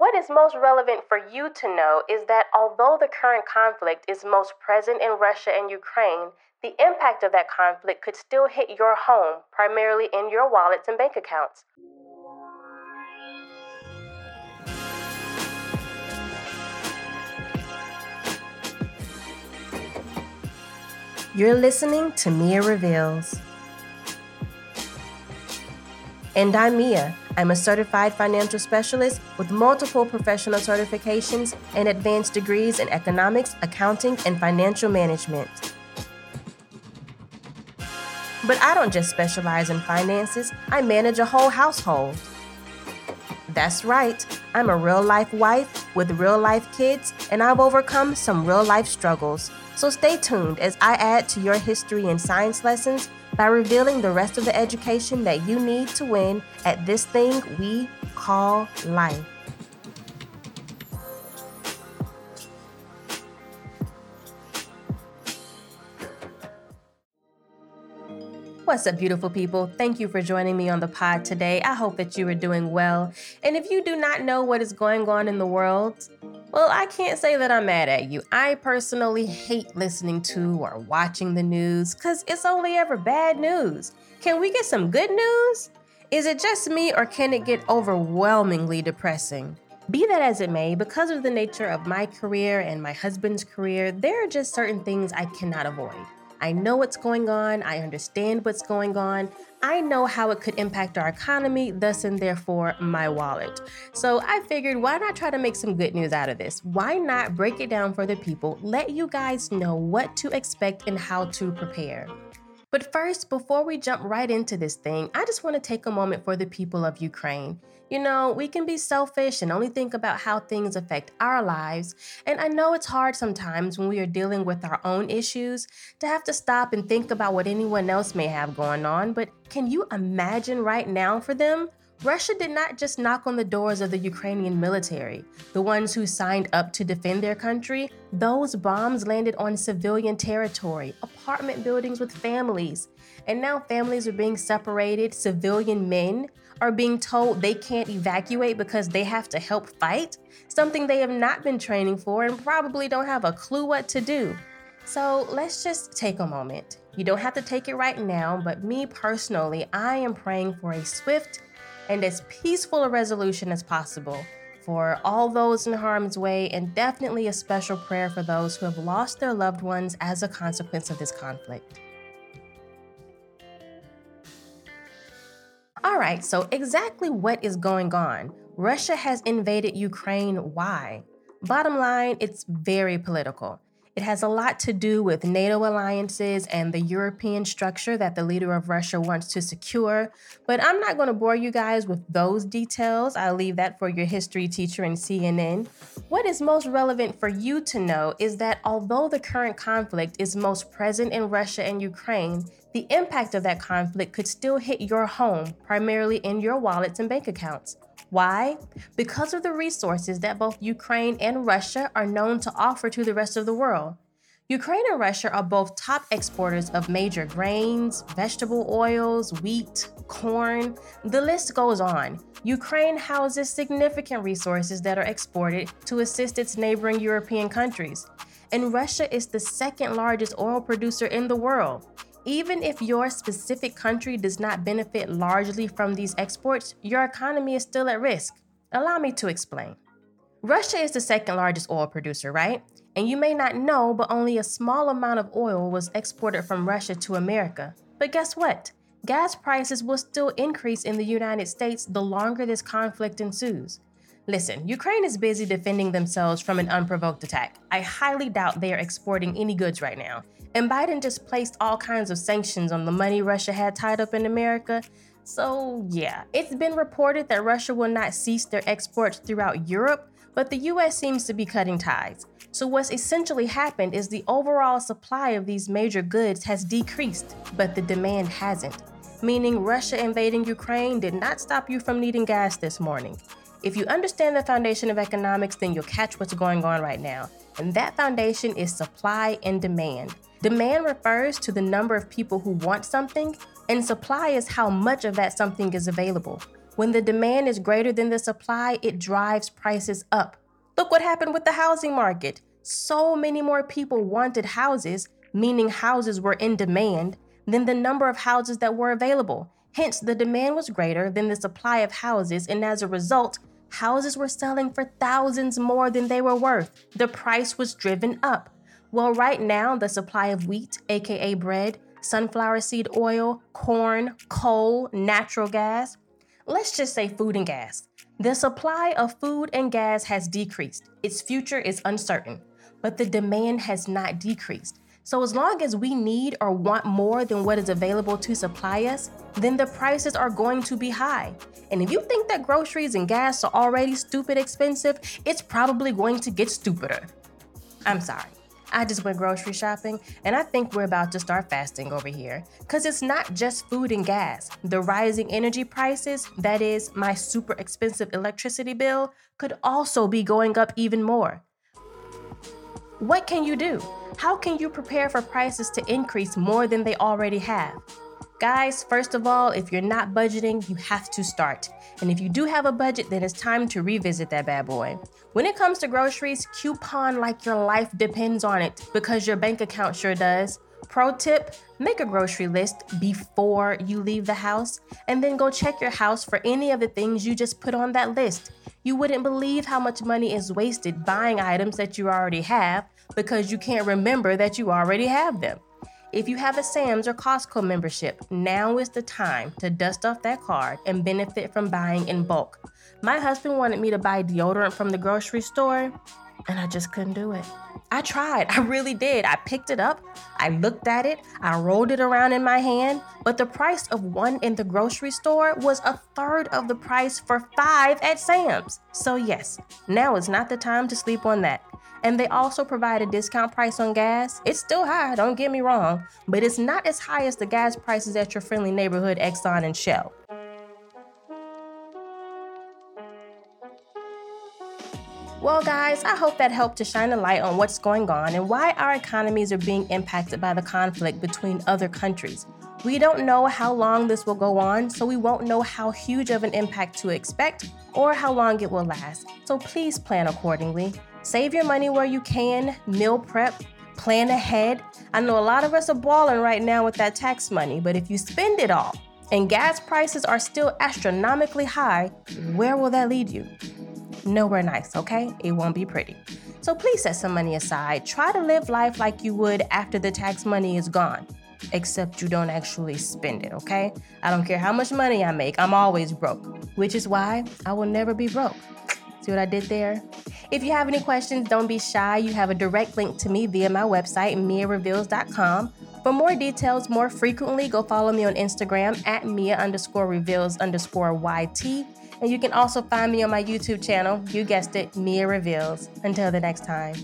What is most relevant for you to know is that although the current conflict is most present in Russia and Ukraine, the impact of that conflict could still hit your home, primarily in your wallets and bank accounts. You're listening to Meia Reveals. And I'm Meia. I'm a certified financial specialist with multiple professional certifications and advanced degrees in economics, accounting, and financial management. But I don't just specialize in finances, I manage a whole household. That's right, I'm a real life wife with real life kids, and I've overcome some real life struggles. So stay tuned as I add to your history and science lessons by revealing the rest of the education that you need to win at this thing we call life. What's up, beautiful people? Thank you for joining me on the pod today. I hope that you are doing well. And if you do not know what is going on in the world, well, I can't say that I'm mad at you. I personally hate listening to or watching the news because it's only ever bad news. Can we get some good news? Is it just me or can it get overwhelmingly depressing? Be that as it may, because of the nature of my career and my husband's career, there are just certain things I cannot avoid. I know what's going on, I understand what's going on, I know how it could impact our economy, thus and therefore my wallet. So I figured why not try to make some good news out of this? Why not break it down for the people, let you guys know what to expect and how to prepare? But first, before we jump right into this thing, I just want to take a moment for the people of Ukraine. You know, we can be selfish and only think about how things affect our lives. And I know it's hard sometimes when we are dealing with our own issues to have to stop and think about what anyone else may have going on. But can you imagine right now for them? Russia did not just knock on the doors of the Ukrainian military, the ones who signed up to defend their country. Those bombs landed on civilian territory, apartment buildings with families. And now families are being separated. Civilian men are being told they can't evacuate because they have to help fight, something they have not been training for and probably don't have a clue what to do. So let's just take a moment. You don't have to take it right now, but me personally, I am praying for a swift and as peaceful a resolution as possible for all those in harm's way, and definitely a special prayer for those who have lost their loved ones as a consequence of this conflict. All right, so exactly what is going on? Russia has invaded Ukraine. Why? Bottom line, it's very political. It has a lot to do with NATO alliances and the European structure that the leader of Russia wants to secure. But I'm not going to bore you guys with those details. I'll leave that for your history teacher in CNN. What is most relevant for you to know is that although the current conflict is most present in Russia and Ukraine, the impact of that conflict could still hit your home, primarily in your wallets and bank accounts. Why? Because of the resources that both Ukraine and Russia are known to offer to the rest of the world. Ukraine and Russia are both top exporters of major grains, vegetable oils, wheat, corn. The list goes on. Ukraine houses significant resources that are exported to assist its neighboring European countries. And Russia is the second largest oil producer in the world. Even if your specific country does not benefit largely from these exports, your economy is still at risk. Allow me to explain. Russia is the second largest oil producer, right? And you may not know, but only a small amount of oil was exported from Russia to America. But guess what? Gas prices will still increase in the United States the longer this conflict ensues. Listen, Ukraine is busy defending themselves from an unprovoked attack. I highly doubt they are exporting any goods right now. And Biden just placed all kinds of sanctions on the money Russia had tied up in America. So, yeah, it's been reported that Russia will not cease their exports throughout Europe, but the US seems to be cutting ties. So, what's essentially happened is the overall supply of these major goods has decreased, but the demand hasn't. Meaning, Russia invading Ukraine did not stop you from needing gas this morning. If you understand the foundation of economics, then you'll catch what's going on right now. And that foundation is supply and demand. Demand refers to the number of people who want something, and supply is how much of that something is available. When the demand is greater than the supply, it drives prices up. Look what happened with the housing market. So many more people wanted houses, meaning houses were in demand, than the number of houses that were available. Hence, the demand was greater than the supply of houses, and as a result, houses were selling for thousands more than they were worth. The price was driven up. Well, right now, the supply of wheat, aka bread, sunflower seed oil, corn, coal, natural gas, let's just say food and gas. The supply of food and gas has decreased. Its future is uncertain, but the demand has not decreased. So, as long as we need or want more than what is available to supply us, then the prices are going to be high. And if you think that groceries and gas are already stupid expensive, it's probably going to get stupider. I'm sorry. I just went grocery shopping and I think we're about to start fasting over here. Because it's not just food and gas. The rising energy prices, that is, my super expensive electricity bill, could also be going up even more. What can you do? How can you prepare for prices to increase more than they already have? Guys, first of all, if you're not budgeting, you have to start. And if you do have a budget, then it's time to revisit that bad boy. When it comes to groceries, coupon like your life depends on it because your bank account sure does. Pro tip make a grocery list before you leave the house and then go check your house for any of the things you just put on that list. You wouldn't believe how much money is wasted buying items that you already have because you can't remember that you already have them. If you have a Sam's or Costco membership, now is the time to dust off that card and benefit from buying in bulk. My husband wanted me to buy deodorant from the grocery store, and I just couldn't do it. I tried, I really did. I picked it up, I looked at it, I rolled it around in my hand, but the price of one in the grocery store was a third of the price for five at Sam's. So, yes, now is not the time to sleep on that. And they also provide a discount price on gas. It's still high, don't get me wrong, but it's not as high as the gas prices at your friendly neighborhood Exxon and Shell. Well, guys, I hope that helped to shine a light on what's going on and why our economies are being impacted by the conflict between other countries. We don't know how long this will go on, so we won't know how huge of an impact to expect or how long it will last. So please plan accordingly. Save your money where you can, meal prep, plan ahead. I know a lot of us are balling right now with that tax money, but if you spend it all and gas prices are still astronomically high, where will that lead you? Nowhere nice, okay? It won't be pretty. So please set some money aside. Try to live life like you would after the tax money is gone, except you don't actually spend it, okay? I don't care how much money I make, I'm always broke, which is why I will never be broke. See what I did there? If you have any questions, don't be shy. You have a direct link to me via my website, meiareveals.com. For more details more frequently, go follow me on Instagram at Meia underscore reveals underscore YT. And you can also find me on my YouTube channel. You guessed it, Meia Reveals. Until the next time.